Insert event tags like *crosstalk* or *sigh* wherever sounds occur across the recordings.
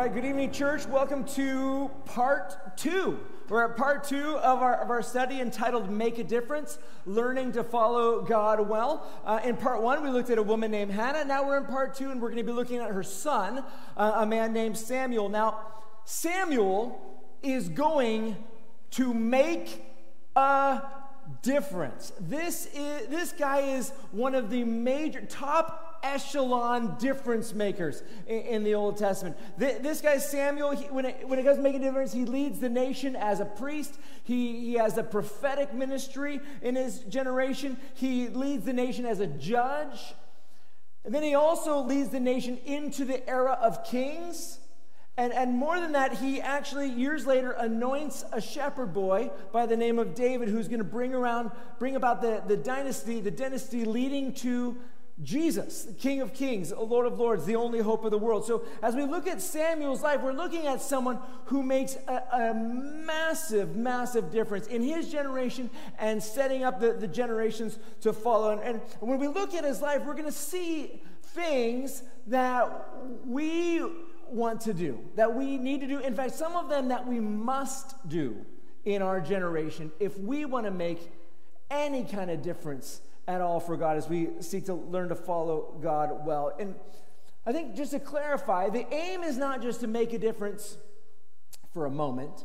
right, good evening, church. Welcome to part two. We're at part two of our, of our study entitled Make a Difference Learning to Follow God Well. Uh, in part one, we looked at a woman named Hannah. Now we're in part two, and we're going to be looking at her son, uh, a man named Samuel. Now, Samuel is going to make a difference. This, is, this guy is one of the major, top echelon difference makers in, in the Old Testament. this guy, Samuel, he, when, it, when it comes to making a difference, he leads the nation as a priest. He, he has a prophetic ministry in his generation. He leads the nation as a judge. And then he also leads the nation into the era of kings. And, and more than that, he actually, years later, anoints a shepherd boy by the name of David who's going to bring around, bring about the, the dynasty, the dynasty leading to Jesus, the King of Kings, the Lord of Lords, the only hope of the world. So, as we look at Samuel's life, we're looking at someone who makes a, a massive, massive difference in his generation and setting up the, the generations to follow. And, and when we look at his life, we're going to see things that we want to do, that we need to do. In fact, some of them that we must do in our generation if we want to make any kind of difference at all for God as we seek to learn to follow God well. And I think just to clarify, the aim is not just to make a difference for a moment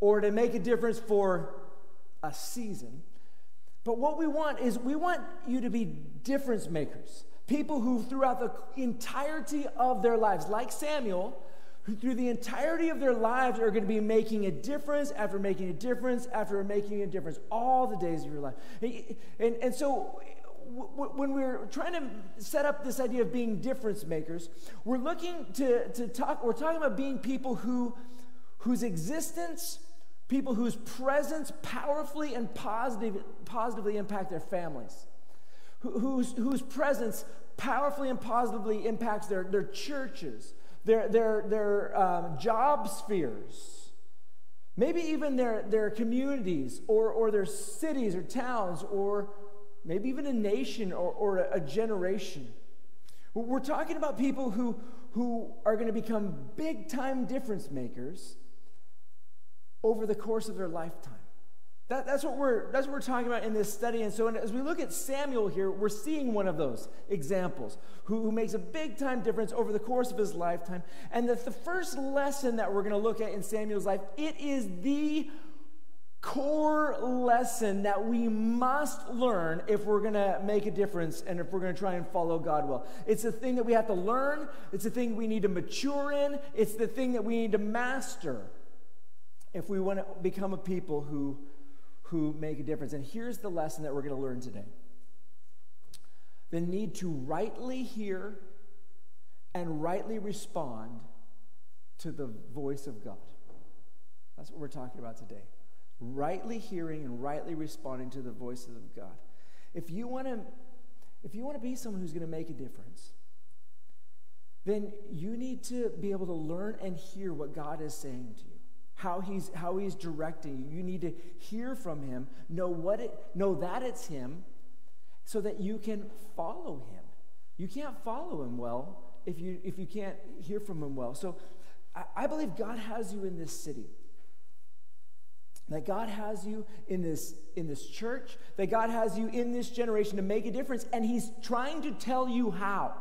or to make a difference for a season. But what we want is we want you to be difference makers. People who, throughout the entirety of their lives, like Samuel, who through the entirety of their lives are going to be making a difference after making a difference after making a difference all the days of your life. And, and, and so when we're trying to set up this idea of being difference makers, we're looking to, to talk, we're talking about being people who, whose existence, people whose presence powerfully and positive, positively impact their families, whose, whose presence powerfully and positively impacts their, their churches, their, their, their um, job spheres, maybe even their, their communities or, or their cities or towns or maybe even a nation or, or a, generation. We're talking about people who, who are going to become big time difference makers over the course of their lifetime. That, that's, what we're, that's what we're talking about in this study. And so, as we look at Samuel here, we're seeing one of those examples who, who makes a big time difference over the course of his lifetime. And the, the first lesson that we're going to look at in Samuel's life, it is the core lesson that we must learn if we're going to make a difference and if we're going to try and follow God well. It's the thing that we have to learn, it's the thing we need to mature in, it's the thing that we need to master if we want to become a people who who make a difference. And here's the lesson that we're going to learn today the need to rightly hear and rightly respond to the voice of God. That's what we're talking about today. Rightly hearing and rightly responding to the voice of God. If you want to if you want to be someone who's going to make a difference, then you need to be able to learn and hear what God is saying to you how he's how he's directing you. You need to hear from him, know what it know that it's him, so that you can follow him. You can't follow him well if you if you can't hear from him well. So I, I believe God has you in this city. That God has you in this, in this church, that God has you in this generation to make a difference, and He's trying to tell you how.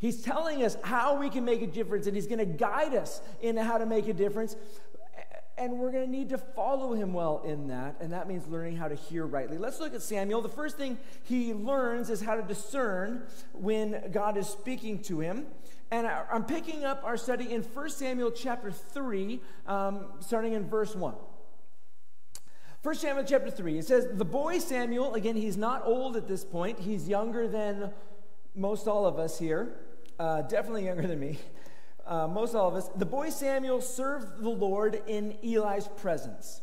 He's telling us how we can make a difference, and He's going to guide us in how to make a difference. And we're going to need to follow him well in that, and that means learning how to hear rightly. Let's look at Samuel. The first thing he learns is how to discern when God is speaking to him. And I'm picking up our study in 1 Samuel chapter 3, um, starting in verse 1. 1 Samuel chapter 3, it says, The boy Samuel, again, he's not old at this point, he's younger than most all of us here uh, definitely younger than me, uh, most all of us, the boy Samuel served the Lord in Eli's presence.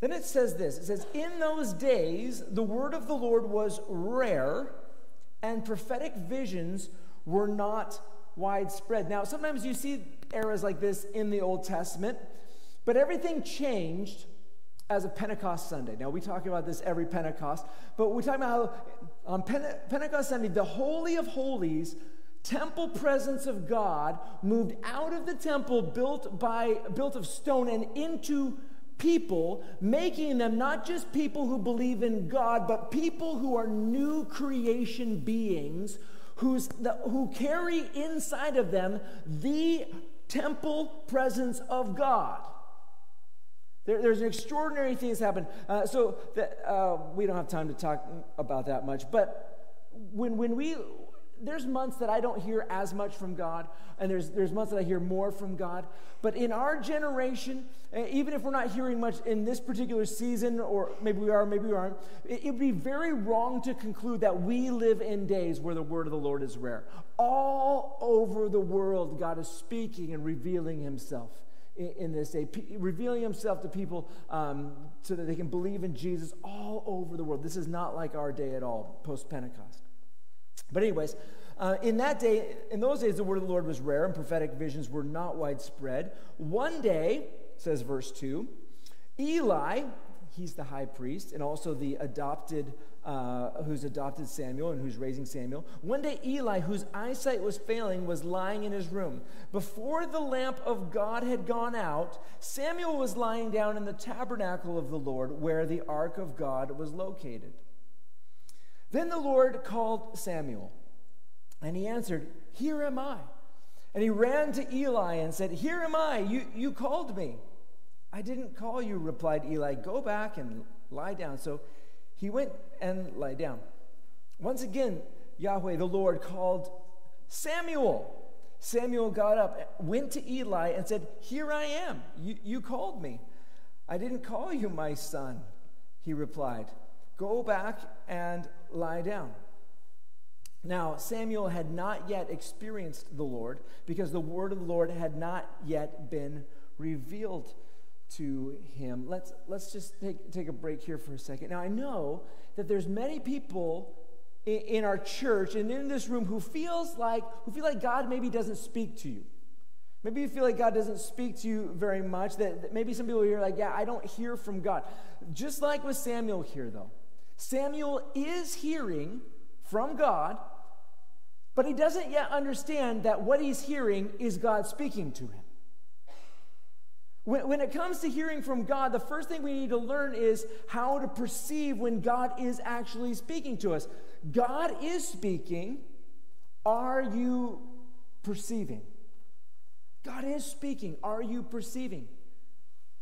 Then it says this it says, In those days, the word of the Lord was rare, and prophetic visions were not widespread. Now, sometimes you see eras like this in the Old Testament, but everything changed as a Pentecost Sunday. Now, we talk about this every Pentecost, but we talk about how Um, on Pente- Pentecost Sunday, the Holy of Holies temple presence of God moved out of the temple built by built of stone and into people, making them not just people who believe in God, but people who are new creation beings who's the, who carry inside of them the temple presence of God. There, there's an extraordinary thing that's happened. Uh, so that, uh, we don't have time to talk about that much, but when, when we there's months that I don't hear as much from God, and there's, there's months that I hear more from God. But in our generation, eh, even if we're not hearing much in this particular season, or maybe we are, maybe we aren't, it would be very wrong to conclude that we live in days where the word of the Lord is rare. All over the world, God is speaking and revealing himself in, this day, P- revealing himself to people um, so that they can believe in Jesus all over the world. This is not like our day at all, post Pentecost. But, anyways, uh, in that day, in those days, the word of the Lord was rare and prophetic visions were not widespread. One day, says verse 2, Eli, he's the high priest and also the adopted, uh, who's adopted Samuel and who's raising Samuel. One day, Eli, whose eyesight was failing, was lying in his room. Before the lamp of God had gone out, Samuel was lying down in the tabernacle of the Lord where the ark of God was located. Then the Lord called Samuel, and he answered, Here am I. And he ran to Eli and said, Here am I. You, you called me. I didn't call you, replied Eli. Go back and lie down. So he went and lay down. Once again, Yahweh, the Lord, called Samuel. Samuel got up, went to Eli, and said, Here I am. You, you called me. I didn't call you, my son, he replied. Go back and lie down. Now, Samuel had not yet experienced the Lord because the word of the Lord had not yet been revealed to him. Let's, let's just take, take a break here for a second. Now, I know that there's many people in, in our church and in this room who feels like, who feel like God maybe doesn't speak to you. Maybe you feel like God doesn't speak to you very much. That, that maybe some people here are like, yeah, I don't hear from God. Just like with Samuel here, though. Samuel is hearing from God, but he doesn't yet understand that what he's hearing is God speaking to him. When, when it comes to hearing from God, the first thing we need to learn is how to perceive when God is actually speaking to us. God is speaking. Are you perceiving? God is speaking. Are you perceiving?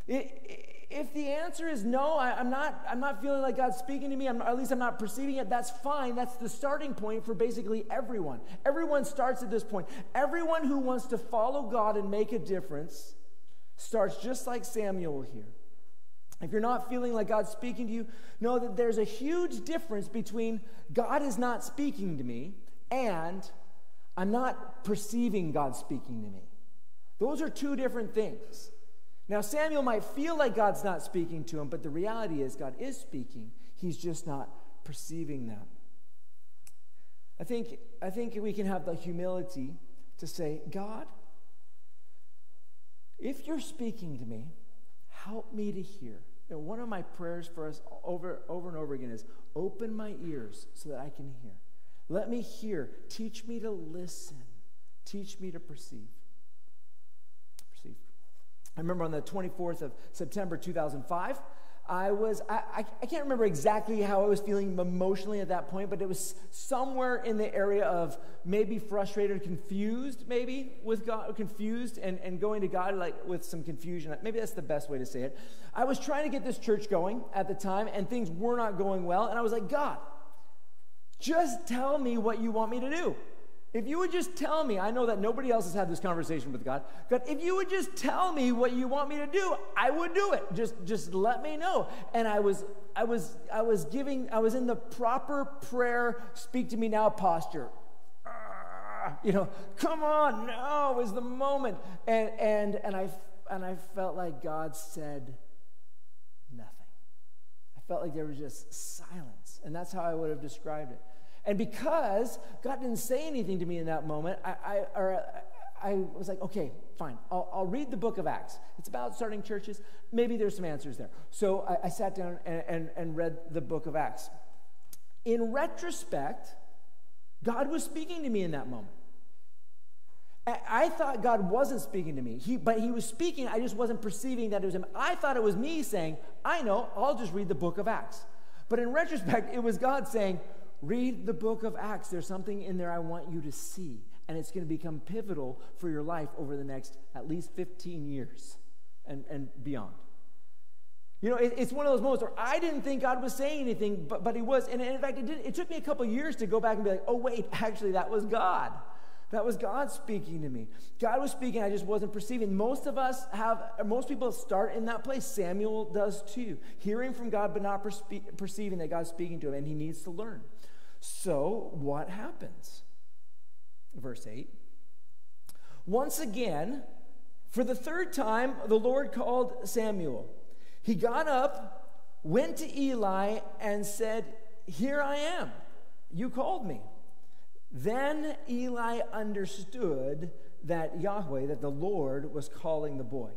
If the answer is no, I, am not, I'm not feeling like God's speaking to me, I'm, at least I'm not perceiving it, that's fine. That's the starting point for basically everyone. Everyone starts at this point. Everyone who wants to follow God and make a difference starts just like Samuel here. If you're not feeling like God's speaking to you, know that there's a huge difference between God is not speaking to me and I'm not perceiving God speaking to me. Those are two different things. Now, Samuel might feel like God's not speaking to him, but the reality is God is speaking. He's just not perceiving that. I think, I think we can have the humility to say, God, if you're speaking to me, help me to hear. And one of my prayers for us over, over and over again is open my ears so that I can hear. Let me hear. Teach me to listen. Teach me to perceive. Perceive. I remember on the 24th of September 2005, I was, I, I, can't remember exactly how I was feeling emotionally at that point, but it was somewhere in the area of maybe frustrated, confused, maybe with God, confused and, and going to God like with some confusion. Maybe that's the best way to say it. I was trying to get this church going at the time, and things were not going well. And I was like, God, just tell me what you want me to do. If you would just tell me, I know that nobody else has had this conversation with God. God, if you would just tell me what you want me to do, I would do it. Just just let me know. And I was I was I was giving I was in the proper prayer speak to me now posture. Ah, you know, come on, now is the moment. And and and I and I felt like God said nothing. I felt like there was just silence. And that's how I would have described it. And because God didn't say anything to me in that moment, I, I, or I was like, okay, fine, I'll, I'll, read the book of Acts. It's about starting churches. Maybe there's some answers there. So I, I sat down and, and, and read the book of Acts. In retrospect, God was speaking to me in that moment. I thought God wasn't speaking to me, he, but He was speaking. I just wasn't perceiving that it was Him. I thought it was me saying, I know, I'll just read the book of Acts. But in retrospect, it was God saying, Read the book of Acts. There's something in there I want you to see. And it's going to become pivotal for your life over the next at least 15 years and, and beyond. You know, it, it's one of those moments where I didn't think God was saying anything, but, but He was. And in fact, it, did, it took me a couple years to go back and be like, oh, wait, *laughs* actually, that was God. That was God speaking to me. God was speaking, I just wasn't perceiving. Most of us have, most people start in that place. Samuel does too. Hearing from God, but not perce- perceiving that God's speaking to him, and he needs to learn. So, what happens? Verse 8. Once again, for the third time, the Lord called Samuel. He got up, went to Eli, and said, Here I am. You called me. Then Eli understood that Yahweh, that the Lord, was calling the boy.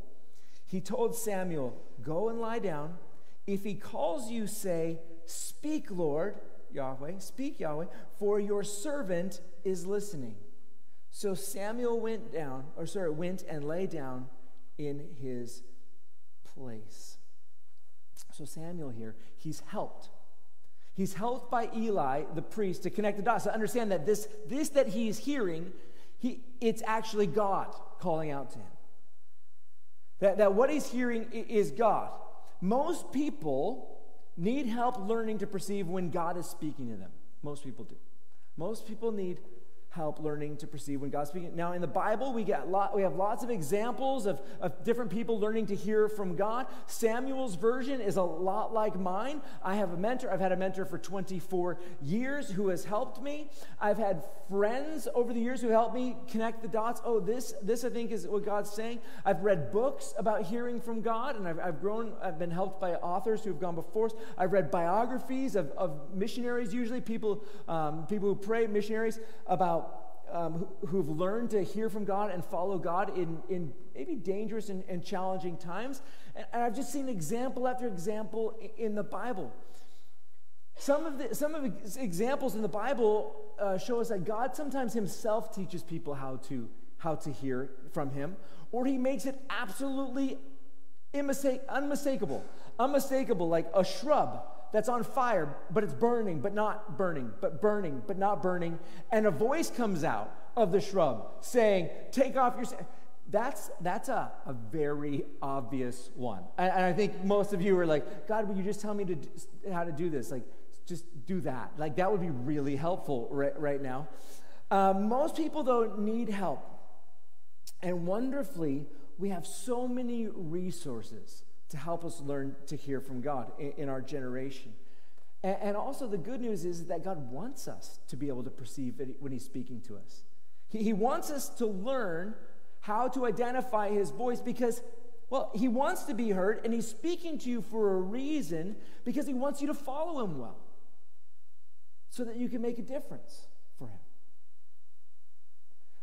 He told Samuel, Go and lie down. If he calls you, say, Speak, Lord, Yahweh, speak, Yahweh, for your servant is listening. So Samuel went down, or sorry, went and lay down in his place. So Samuel here, he's helped He's helped by Eli, the priest, to connect the dots, to understand that this, this that he's hearing, he, it's actually God calling out to him. That, that what he's hearing is God. Most people need help learning to perceive when God is speaking to them. Most people do. Most people need help learning to perceive when God's speaking. Now, in the Bible, we, get lot, we have lots of examples of, of different people learning to hear from God. Samuel's version is a lot like mine. I have a mentor. I've had a mentor for 24 years who has helped me. I've had friends over the years who helped me connect the dots. Oh, this, this I think is what God's saying. I've read books about hearing from God, and I've, I've grown, I've been helped by authors who have gone before us. I've read biographies of, of missionaries, usually people, um, people who pray, missionaries, about um, who, have learned to hear from God and follow God in, in maybe dangerous and, and challenging times. And, and, I've just seen example after example in the Bible. Some of the, some of the examples in the Bible uh, show us that God sometimes Himself teaches people how to, how to hear from Him, or He makes it absolutely unmistakable. Unmistakable, like a shrub that's on fire, but it's burning, but not burning, but burning, but not burning. And a voice comes out of the shrub saying, Take off your. That's, that's a, a very obvious one. And, and I think most of you are like, God, would you just tell me to how to do this? Like, just do that. Like, that would be really helpful right, right now. Um, most people, though, need help. And wonderfully, we have so many resources to help us learn to hear from God in, in our generation. And, and, also, the good news is that God wants us to be able to perceive it when He's speaking to us. He, he wants us to learn how to identify His voice because, well, He wants to be heard and He's speaking to you for a reason because He wants you to follow Him well so that you can make a difference.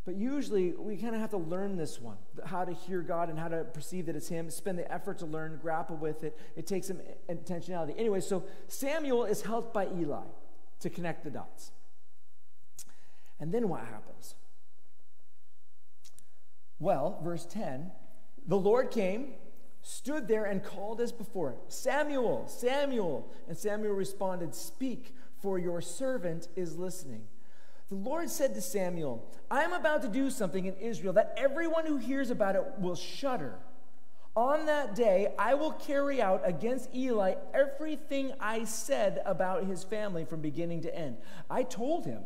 But usually we kind of have to learn this one how to hear God and how to perceive that it's Him, spend the effort to learn, grapple with it. It takes some intentionality. Anyway, so Samuel is helped by Eli to connect the dots. And then what happens? Well, verse 10 the Lord came, stood there, and called as before Samuel, Samuel. And Samuel responded, Speak, for your servant is listening. The Lord said to Samuel, I am about to do something in Israel that everyone who hears about it will shudder. On that day, I will carry out against Eli everything I said about his family from beginning to end. I told him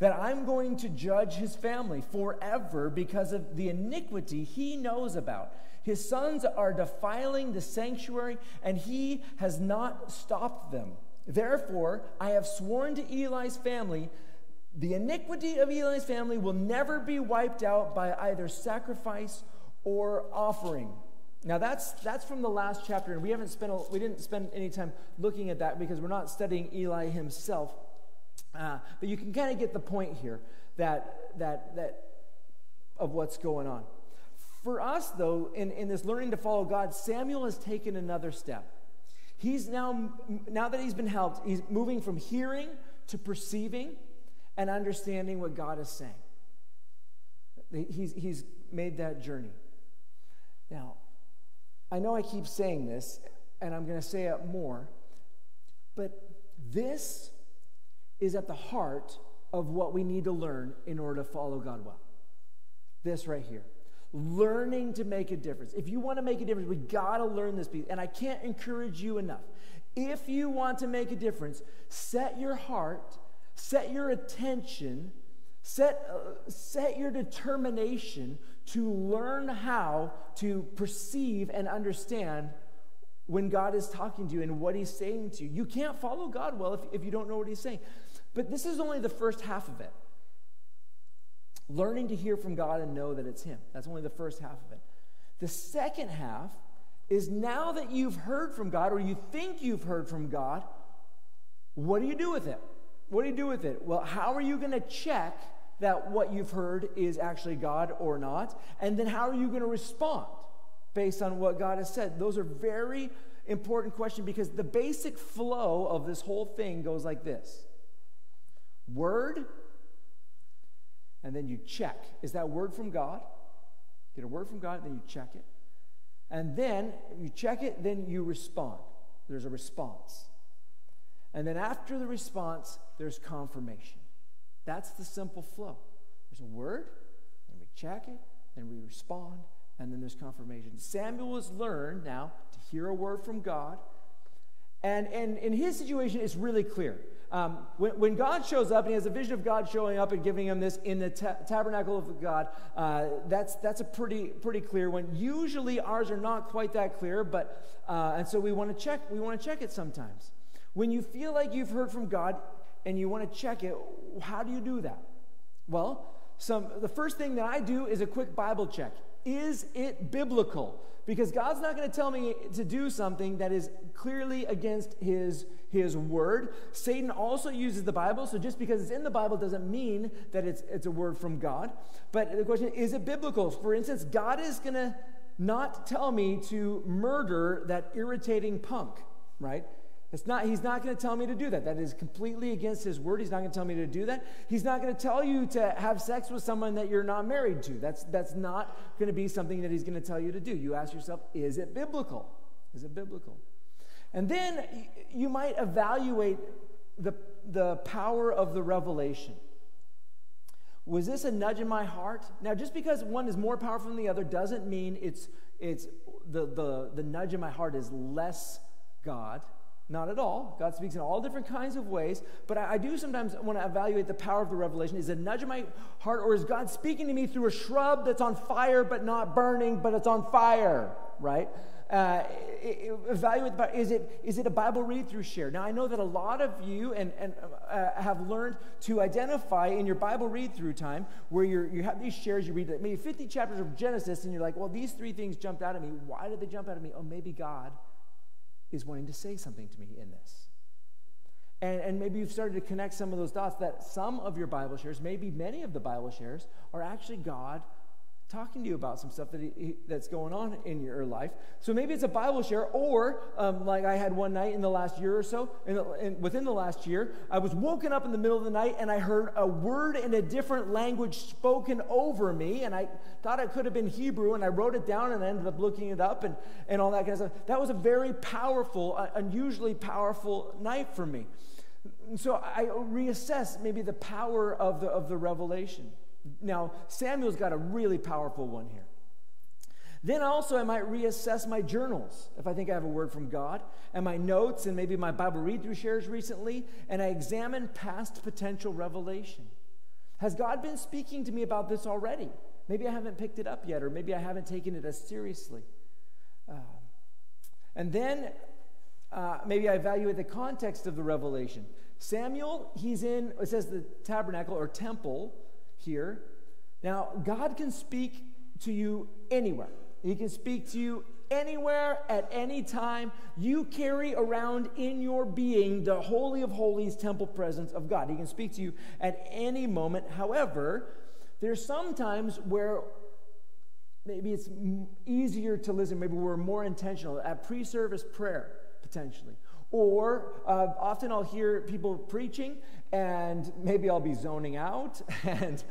that I'm going to judge his family forever because of the iniquity he knows about. His sons are defiling the sanctuary, and he has not stopped them. Therefore, I have sworn to Eli's family the iniquity of Eli's family will never be wiped out by either sacrifice or offering. Now that's that's from the last chapter, and we haven't spent a, we didn't spend any time looking at that because we're not studying Eli himself. Uh, but you can kind of get the point here that that that of what's going on. For us, though, in, in this learning to follow God, Samuel has taken another step. He's now now that he's been helped, he's moving from hearing to perceiving and understanding what God is saying. He's, he's made that journey. Now, I know I keep saying this, and I'm going to say it more, but this is at the heart of what we need to learn in order to follow God well. This right here. Learning to make a difference. If you want to make a difference, we got to learn this piece. And I can't encourage you enough. If you want to make a difference, set your heart, set your attention, set, uh, set your determination to learn how to perceive and understand when God is talking to you and what He's saying to you. You can't follow God well if, if you don't know what He's saying. But this is only the first half of it. Learning to hear from God and know that it's Him. That's only the first half of it. The second half is now that you've heard from God or you think you've heard from God, what do you do with it? What do you do with it? Well, how are you going to check that what you've heard is actually God or not? And then how are you going to respond based on what God has said? Those are very important questions because the basic flow of this whole thing goes like this Word, and then you check. Is that word from God? Get a word from God, then you check it. And then you check it, then you respond. There's a response. And then after the response, there's confirmation. That's the simple flow. There's a word, then we check it, then we respond, and then there's confirmation. Samuel has learned now to hear a word from God. And, and in his situation, it's really clear. Um, when, when, God shows up and he has a vision of God showing up and giving him this in the ta- tabernacle of God, uh, that's, that's a pretty, pretty clear one. Usually ours are not quite that clear, but, uh, and so we want to check, we want to check it sometimes. When you feel like you've heard from God and you want to check it, how do you do that? Well, some, the first thing that I do is a quick Bible check. Is it biblical? Because God's not going to tell me to do something that is clearly against his, his word. Satan also uses the Bible, so just because it's in the Bible doesn't mean that it's, it's a word from God. But the question is, is it biblical? For instance, God is going to not tell me to murder that irritating punk, right? It's not, he's not going to tell me to do that. That is completely against his word. He's not going to tell me to do that. He's not going to tell you to have sex with someone that you're not married to. That's, that's not going to be something that he's going to tell you to do. You ask yourself, is it biblical? Is it biblical? And then you might evaluate the, the power of the revelation. Was this a nudge in my heart? Now, just because one is more powerful than the other doesn't mean it's, it's the, the, the nudge in my heart is less God. Not at all. God speaks in all different kinds of ways, but I, I do sometimes want to evaluate the power of the revelation. Is it a nudge in my heart, or is God speaking to me through a shrub that's on fire but not burning, but it's on fire, right? Uh, evaluate is it is it a Bible read through share? Now I know that a lot of you and and uh, have learned to identify in your Bible read through time where you you have these shares you read maybe 50 chapters of Genesis and you're like, well these three things jumped out at me. Why did they jump out at me? Oh maybe God is wanting to say something to me in this. And, and maybe you've started to connect some of those dots that some of your Bible shares, maybe many of the Bible shares, are actually God talking to you about some stuff that he, that's going on in your life. So maybe it's a Bible share, or um, like I had one night in the last year or so, in, within the last year, I was woken up in the middle of the night and I heard a word in a different language spoken over me, and I thought it could have been Hebrew, and I wrote it down and I ended up looking it up and, and all that kind of stuff. That was a very powerful, uh, unusually powerful night for me. So I reassess maybe the power of the, of the revelation. Now, Samuel's got a really powerful one here. Then also, I might reassess my journals if I think I have a word from God, and my notes, and maybe my Bible read through shares recently, and I examine past potential revelation. Has God been speaking to me about this already? Maybe I haven't picked it up yet, or maybe I haven't taken it as seriously. Uh, and then uh, maybe I evaluate the context of the revelation. Samuel, he's in, it says the tabernacle or temple here. Now, God can speak to you anywhere. He can speak to you anywhere at any time. You carry around in your being the Holy of Holies temple presence of God. He can speak to you at any moment. However, there's sometimes where maybe it's easier to listen, maybe we're more intentional at pre service prayer, potentially. Or uh, often I'll hear people preaching and maybe I'll be zoning out *laughs* and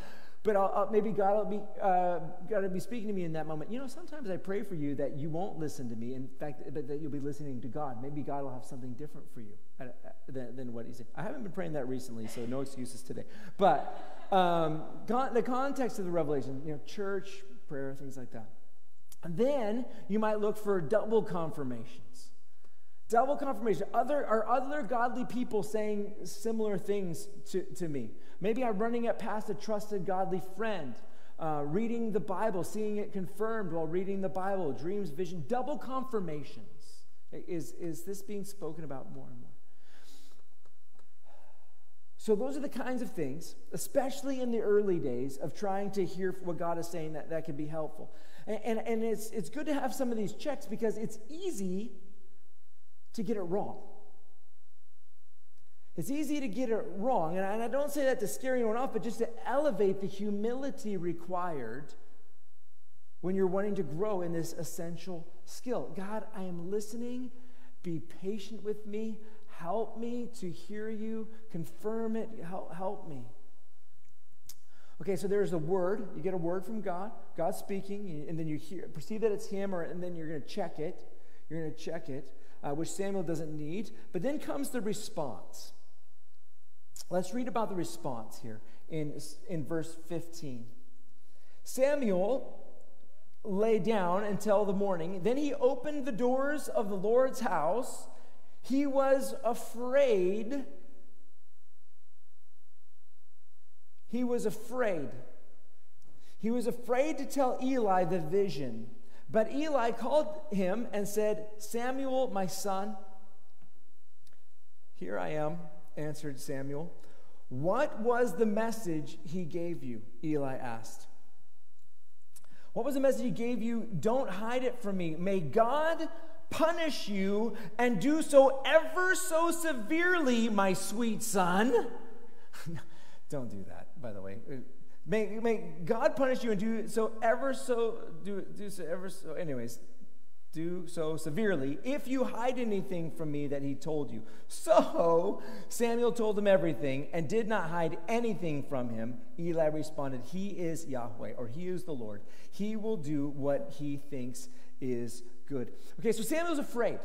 but I'll, I'll, maybe God will be uh, God will be speaking to me in that moment. You know, sometimes I pray for you that you won't listen to me. In fact, that, that you'll be listening to God. Maybe God will have something different for you uh, uh, than, than what He said. I haven't been praying that recently, so no excuses today. But um, the context of the revelation, you know, church prayer, things like that. And then you might look for double confirmations. Double confirmation. Other are other godly people saying similar things to, to me. Maybe I'm running it past a trusted godly friend, uh, reading the Bible, seeing it confirmed while reading the Bible, dreams, vision, double confirmations. Is, is this being spoken about more and more? So, those are the kinds of things, especially in the early days of trying to hear what God is saying, that, that can be helpful. And, and, and it's, it's good to have some of these checks because it's easy to get it wrong. It's easy to get it wrong. And I, don't say that to scare anyone off, but just to elevate the humility required when you're wanting to grow in this essential skill. God, I am listening. Be patient with me. Help me to hear you. Confirm it. Help, help me. Okay, so there's a word. You get a word from God. God's speaking, and then you hear, perceive that it's Him, or, and then you're going to check it. You're going to check it uh, which Samuel doesn't need. But then comes the response. Let's read about the response here in, in verse 15. Samuel lay down until the morning. Then he opened the doors of the Lord's house. He was afraid. He was afraid. He was afraid to tell Eli the vision. But Eli called him and said, Samuel, my son. Here I am, answered Samuel. What was the message he gave you? Eli asked. What was the message he gave you? Don't hide it from me. May God punish you and do so ever so severely, my sweet son. *laughs* Don't do that, by the way. May, may God punish you and do so ever so, do, do so ever so, anyways, do so severely if you hide anything from me that he told you. So Samuel told him everything and did not hide anything from him. Eli responded, He is Yahweh, or He is the Lord. He will do what he thinks is good. Okay, so Samuel's afraid.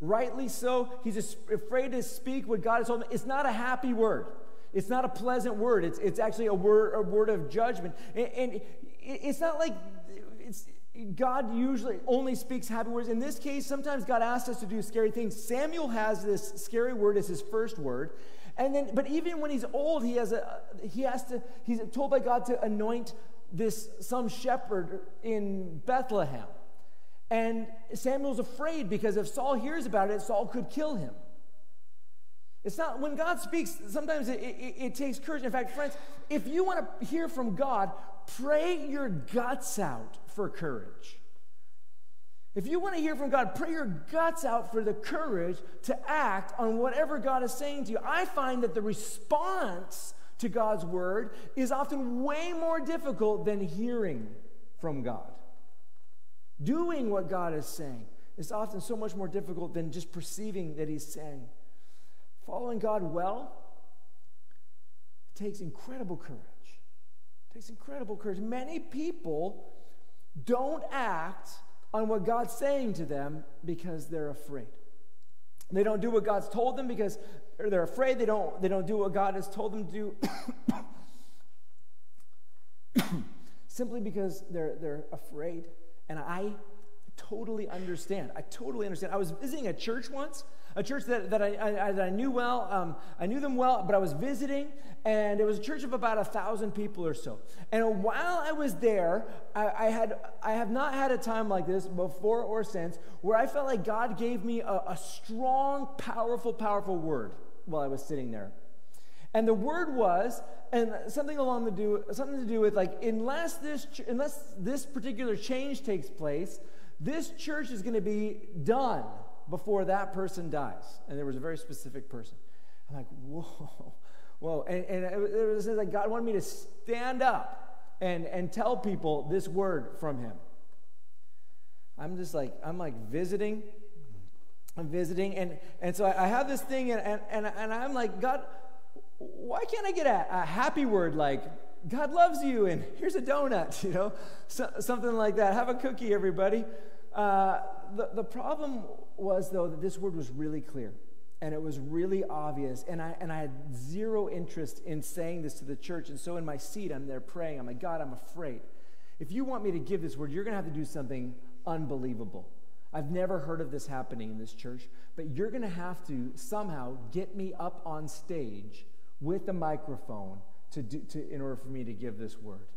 Rightly so. He's afraid to speak what God has told him. It's not a happy word. It's not a pleasant word. It's, it's actually a word, a word of judgment. And, and it's not like it's, God usually only speaks happy words. In this case, sometimes God asks us to do scary things. Samuel has this scary word as his first word. And then, but even when he's old, he has a he has to, he's told by God to anoint this some shepherd in Bethlehem. And Samuel's afraid because if Saul hears about it, Saul could kill him. It's not, when God speaks, sometimes it, it, it, takes courage. In fact, friends, if you want to hear from God, pray your guts out for courage. If you want to hear from God, pray your guts out for the courage to act on whatever God is saying to you. I find that the response to God's word is often way more difficult than hearing from God. Doing what God is saying is often so much more difficult than just perceiving that He's saying. Following God well takes incredible courage. It takes incredible courage. Many people don't act on what God's saying to them because they're afraid. They don't do what God's told them because they're afraid. They don't, they don't do what God has told them to do *coughs* *coughs* simply because they're, they're afraid. And I totally understand. I totally understand. I was visiting a church once a church that, that, I, I, that I knew well. Um, I knew them well, but I was visiting, and it was a church of about a thousand people or so. And while I was there, I, I, had, I have not had a time like this before or since where I felt like God gave me a, a strong, powerful, powerful word while I was sitting there. And the word was, and something along the do, something to do with like, unless this, unless this particular change takes place, this church is going to be done before that person dies. And there was a very specific person. I'm like, whoa, *laughs* whoa. And, and it was like God wanted me to stand up and, and tell people this word from him. I'm just like, I'm like visiting. I'm visiting. And, and so I, I have this thing, and, and, and, and I'm like, God, why can't I get a, a happy word like God loves you, and here's a donut, *laughs* you know, so, something like that. Have a cookie, everybody. Uh, the, the problem was, though, that this word was really clear and it was really obvious. And I, and I had zero interest in saying this to the church. And so in my seat, I'm there praying. I'm like, God, I'm afraid. If you want me to give this word, you're going to have to do something unbelievable. I've never heard of this happening in this church, but you're going to have to somehow get me up on stage with a microphone to do, to, in order for me to give this word.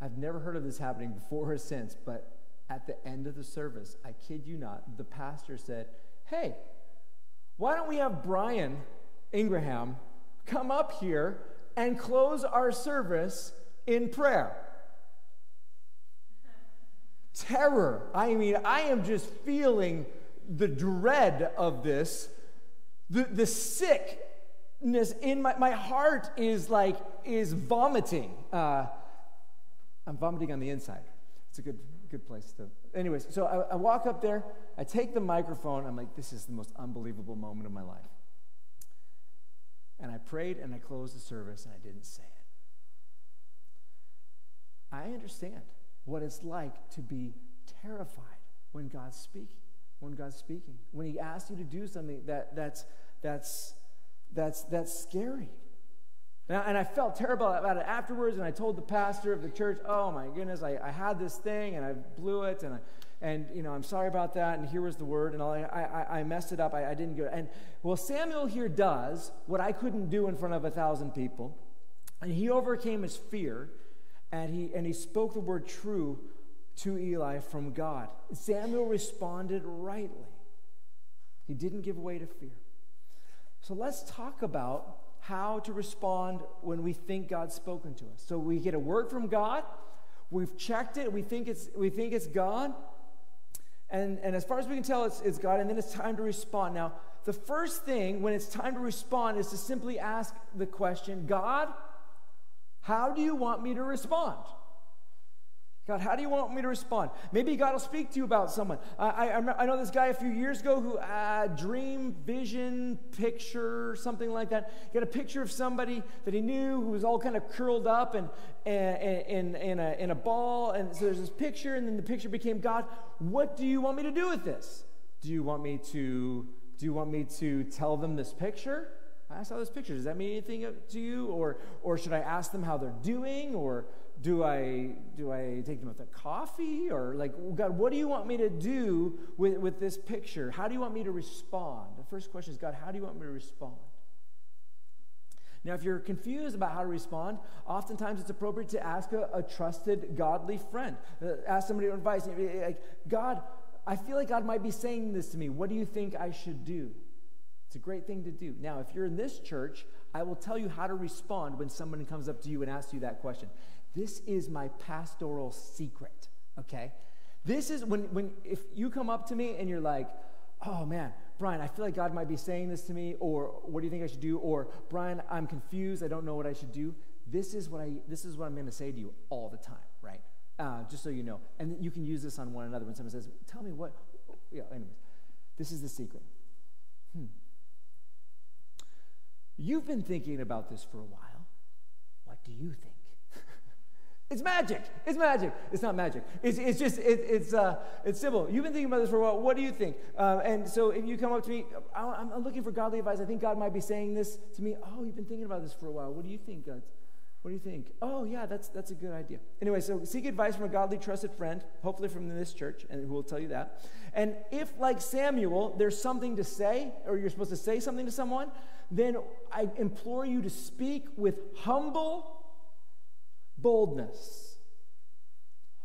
I've never heard of this happening before or since, but at the end of the service, I kid you not, the pastor said, Hey, why don't we have Brian Ingraham come up here and close our service in prayer? Terror. I mean, I am just feeling the dread of this, the, the sickness in my, my heart is like, is vomiting. Uh, I'm vomiting on the inside. It's a good good place to. Anyways, so I, I walk up there, I take the microphone, I'm like, this is the most unbelievable moment of my life. And I prayed and I closed the service and I didn't say it. I understand what it's like to be terrified when God's speaking. When God's speaking. When He asks you to do something that, that's, that's, that's, that's scary. Now, And I, felt terrible about it afterwards, and I told the pastor of the church, oh my goodness, I, I had this thing and I blew it, and, I, and you know, I'm sorry about that, and here was the word, and all, I, I, I messed it up, I, I didn't go. And well, Samuel here does what I couldn't do in front of a thousand people, and he overcame his fear, and he, and he spoke the word true to Eli from God. Samuel responded rightly. He didn't give way to fear. So let's talk about how to respond when we think God's spoken to us. So we get a word from God, we've checked it, we think it's, we think it's God, and, and as far as we can tell, it's, it's God, and then it's time to respond. Now, the first thing when it's time to respond is to simply ask the question God, how do you want me to respond? God, how do you want me to respond? Maybe God will speak to you about someone. I, I, I know this guy a few years ago who uh, dream, vision, picture, something like that. He got a picture of somebody that he knew who was all kind of curled up and, in, in, a, in a ball. And so there's this picture, and then the picture became God. What do you want me to do with this? Do you want me to do you want me to tell them this picture? I saw this picture. Does that mean anything to you? Or, or should I ask them how they're doing? Or do I do I take them out to coffee or like God, what do you want me to do with, with this picture? How do you want me to respond? The first question is God, how do you want me to respond? Now, if you're confused about how to respond, oftentimes it's appropriate to ask a, a trusted, godly friend. Uh, ask somebody for advice. Like, God, I feel like God might be saying this to me. What do you think I should do? It's a great thing to do. Now, if you're in this church, I will tell you how to respond when someone comes up to you and asks you that question. This is my pastoral secret, okay? This is when, when if you come up to me and you're like, oh man, Brian, I feel like God might be saying this to me, or what do you think I should do? Or Brian, I'm confused, I don't know what I should do. This is what I this is what I'm gonna say to you all the time, right? Uh, just so you know. And you can use this on one another when someone says, Tell me what yeah, anyways. This is the secret. Hmm. You've been thinking about this for a while. What do you think? It's magic. It's magic. It's not magic. It's, it's just, it, it's, uh, it's simple. You've been thinking about this for a while. What do you think? Uh, and so if you come up to me, I'm, I'm, looking for godly advice. I think God might be saying this to me. Oh, you've been thinking about this for a while. What do you think, God? What do you think? Oh, yeah, that's, that's a good idea. Anyway, so seek advice from a godly, trusted friend, hopefully from this church, and who will tell you that. And if, like Samuel, there's something to say, or you're supposed to say something to someone, then I implore you to speak with humble boldness.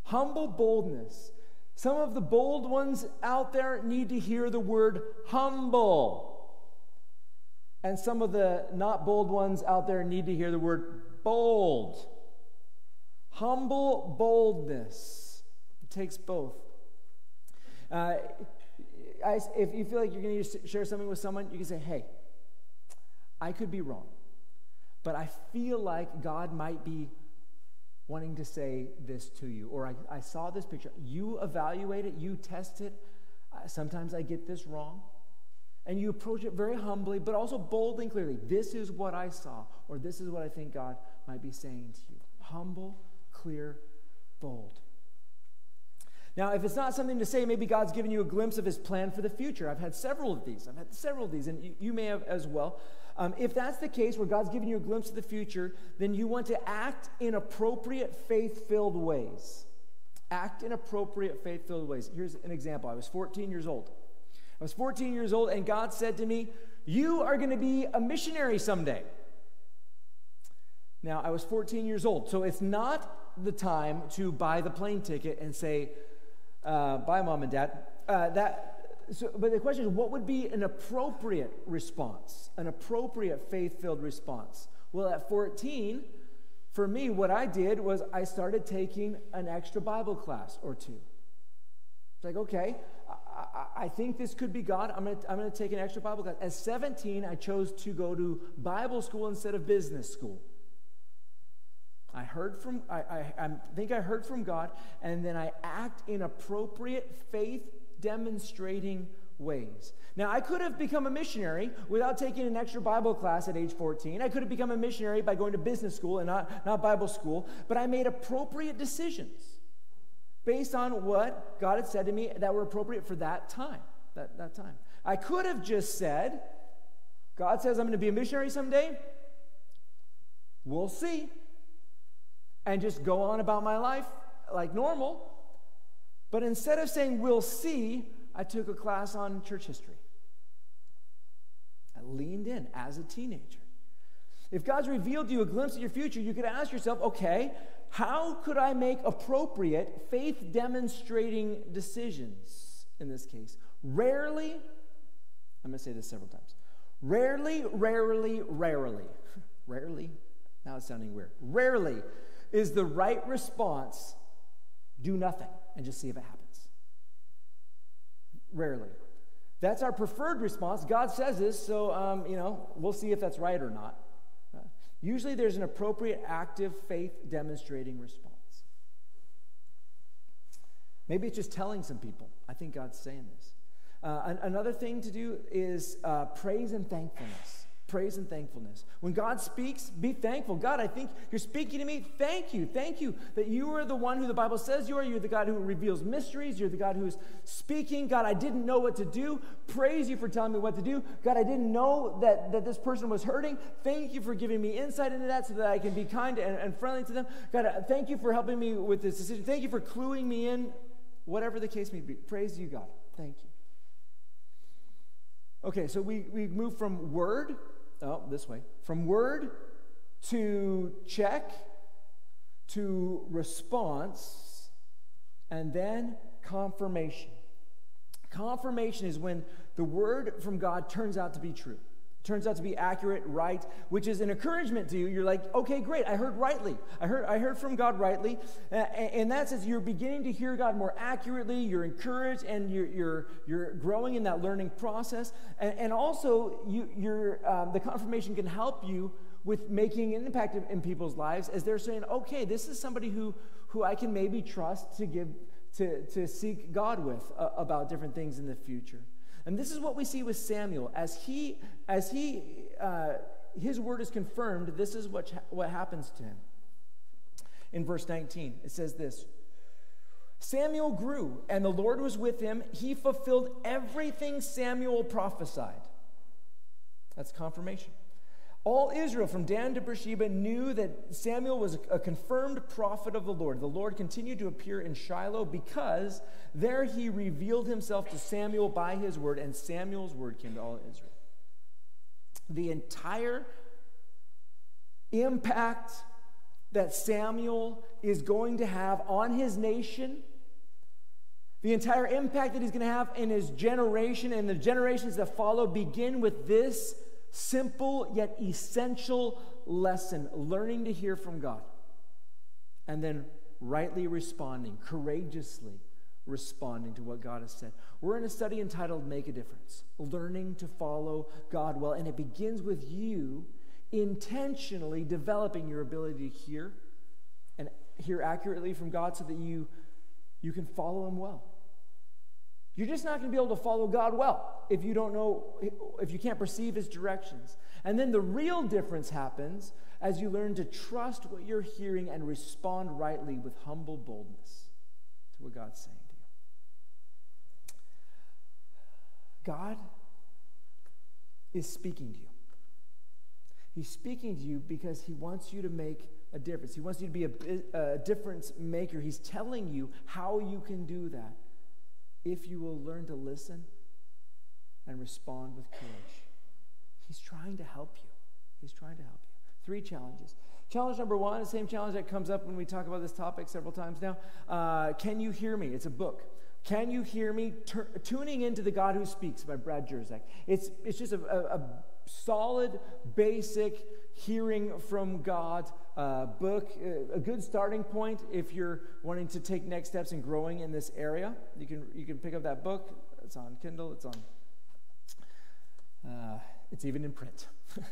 Humble boldness. Some of the bold ones out there need to hear the word humble. And some of the not bold ones out there need to hear the word bold. Humble boldness. It takes both. Uh, I, if you feel like you're going to share something with someone, you can say, hey, I could be wrong, but I feel like God might be wanting to say this to you, or I, I saw this picture. You evaluate it, you test it. Sometimes I get this wrong. and you approach it very humbly, but also boldly and clearly. This is what I saw, or this is what I think God might be saying to you. Humble, clear, bold. Now, if it's not something to say, maybe God's given you a glimpse of his plan for the future. I've had several of these. I've had several of these, and you, you may have as well. Um, if that's the case, where God's given you a glimpse of the future, then you want to act in appropriate faith filled ways. Act in appropriate faith filled ways. Here's an example I was 14 years old. I was 14 years old, and God said to me, You are going to be a missionary someday. Now, I was 14 years old, so it's not the time to buy the plane ticket and say, uh, Bye, mom and dad. Uh, that so, but the question is, what would be an appropriate response? An appropriate faith filled response? Well, at 14, for me, what I did was I started taking an extra Bible class or two. It's like, okay, I, I think this could be God. I'm going to I'm going to take an extra Bible class. At 17, I chose to go to Bible school instead of business school. I heard from, I, I, I think I heard from God, and then I act in appropriate faith demonstrating ways. Now, I could have become a missionary without taking an extra Bible class at age 14. I could have become a missionary by going to business school and not, not Bible school, but I made appropriate decisions based on what God had said to me that were appropriate for that time. That, that time. I could have just said, God says I'm going to be a missionary someday. We'll see. And just go on about my life like normal. But instead of saying we'll see, I took a class on church history. I leaned in as a teenager. If God's revealed to you a glimpse of your future, you could ask yourself, okay, how could I make appropriate faith demonstrating decisions in this case? Rarely, I'm going to say this several times. Rarely, rarely, rarely, *laughs* rarely, now it's sounding weird. Rarely is the right response do nothing and just see if it happens. Rarely. That's our preferred response. God says this, so, um, you know, we'll see if that's right or not. Uh, usually there's an appropriate, active, faith demonstrating response. Maybe it's just telling some people. I think God's saying this. Uh, an- another thing to do is uh, praise and thankfulness. Praise and thankfulness. When God speaks, be thankful. God, I think you're speaking to me. Thank you. Thank you that you are the one who the Bible says you are. You're the God who reveals mysteries. You're the God who's speaking. God, I didn't know what to do. Praise you for telling me what to do. God, I didn't know that, that this person was hurting. Thank you for giving me insight into that so that I can be kind and, and friendly to them. God, thank you for helping me with this decision. Thank you for cluing me in, whatever the case may be. Praise you, God. Thank you. Okay, so we, we move from word oh, this way, from word to check to response and then confirmation. Confirmation is when the word from God turns out to be true turns out to be accurate, right, which is an encouragement to you. You're like, okay, great, I heard rightly. I heard, I heard from God rightly. And that says you're beginning to hear God more accurately, you're encouraged, and you're, you're, you're growing in that learning process. And, and also, you, you're, um, the confirmation can help you with making an impact in, in people's lives as they're saying, okay, this is somebody who, who I can maybe trust to give. To, to seek God with uh, about different things in the future. And this is what we see with Samuel. As he, as he, uh, his word is confirmed, this is what, what happens to him. In verse 19, it says this Samuel grew, and the Lord was with him. He fulfilled everything Samuel prophesied. That's confirmation. All Israel, from Dan to Beersheba, knew that Samuel was a confirmed prophet of the Lord. The Lord continued to appear in Shiloh because there he revealed himself to Samuel by his word, and Samuel's word came to all Israel. The entire impact that Samuel is going to have on his nation, the entire impact that he's going to have in his generation and the generations that follow begin with this simple yet essential lesson learning to hear from God and then rightly responding, courageously responding to what God has said. We're in a study entitled Make a Difference, learning to follow God well. And it begins with you intentionally developing your ability to hear and hear accurately from God so that you, you can follow Him well. You're just not going to be able to follow God well if you don't know, if you can't perceive His directions. And then the real difference happens as you learn to trust what you're hearing and respond rightly with humble boldness to what God's saying to you. God is speaking to you. He's speaking to you because He wants you to make a difference. He wants you to be a, a difference maker. He's telling you how you can do that if you will learn to listen and respond with courage. He's trying to help you. He's trying to help you. Three challenges. Challenge number one, the same challenge that comes up when we talk about this topic several times now. Uh, Can you hear me? It's a book. Can you hear me? Tur- tuning into the God who speaks by Brad Jersak. It's, it's just a, a, a solid, basic hearing from God uh, book, uh, a good starting point if you're wanting to take next steps in growing in this area. You can you can pick up that book. It's on Kindle. It's on. Uh, it's even in print. *laughs*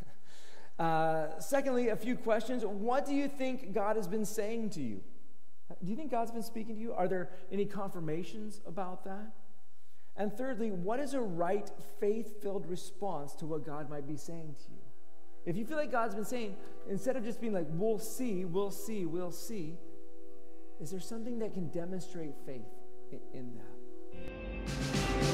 Uh, secondly, a few questions. What do you think God has been saying to you? Do you think God's been speaking to you? Are there any confirmations about that? And thirdly, what is a right faith filled response to what God might be saying to you? If you feel like God's been saying, instead of just being like, we'll see, we'll see, we'll see, is there something that can demonstrate faith in, that?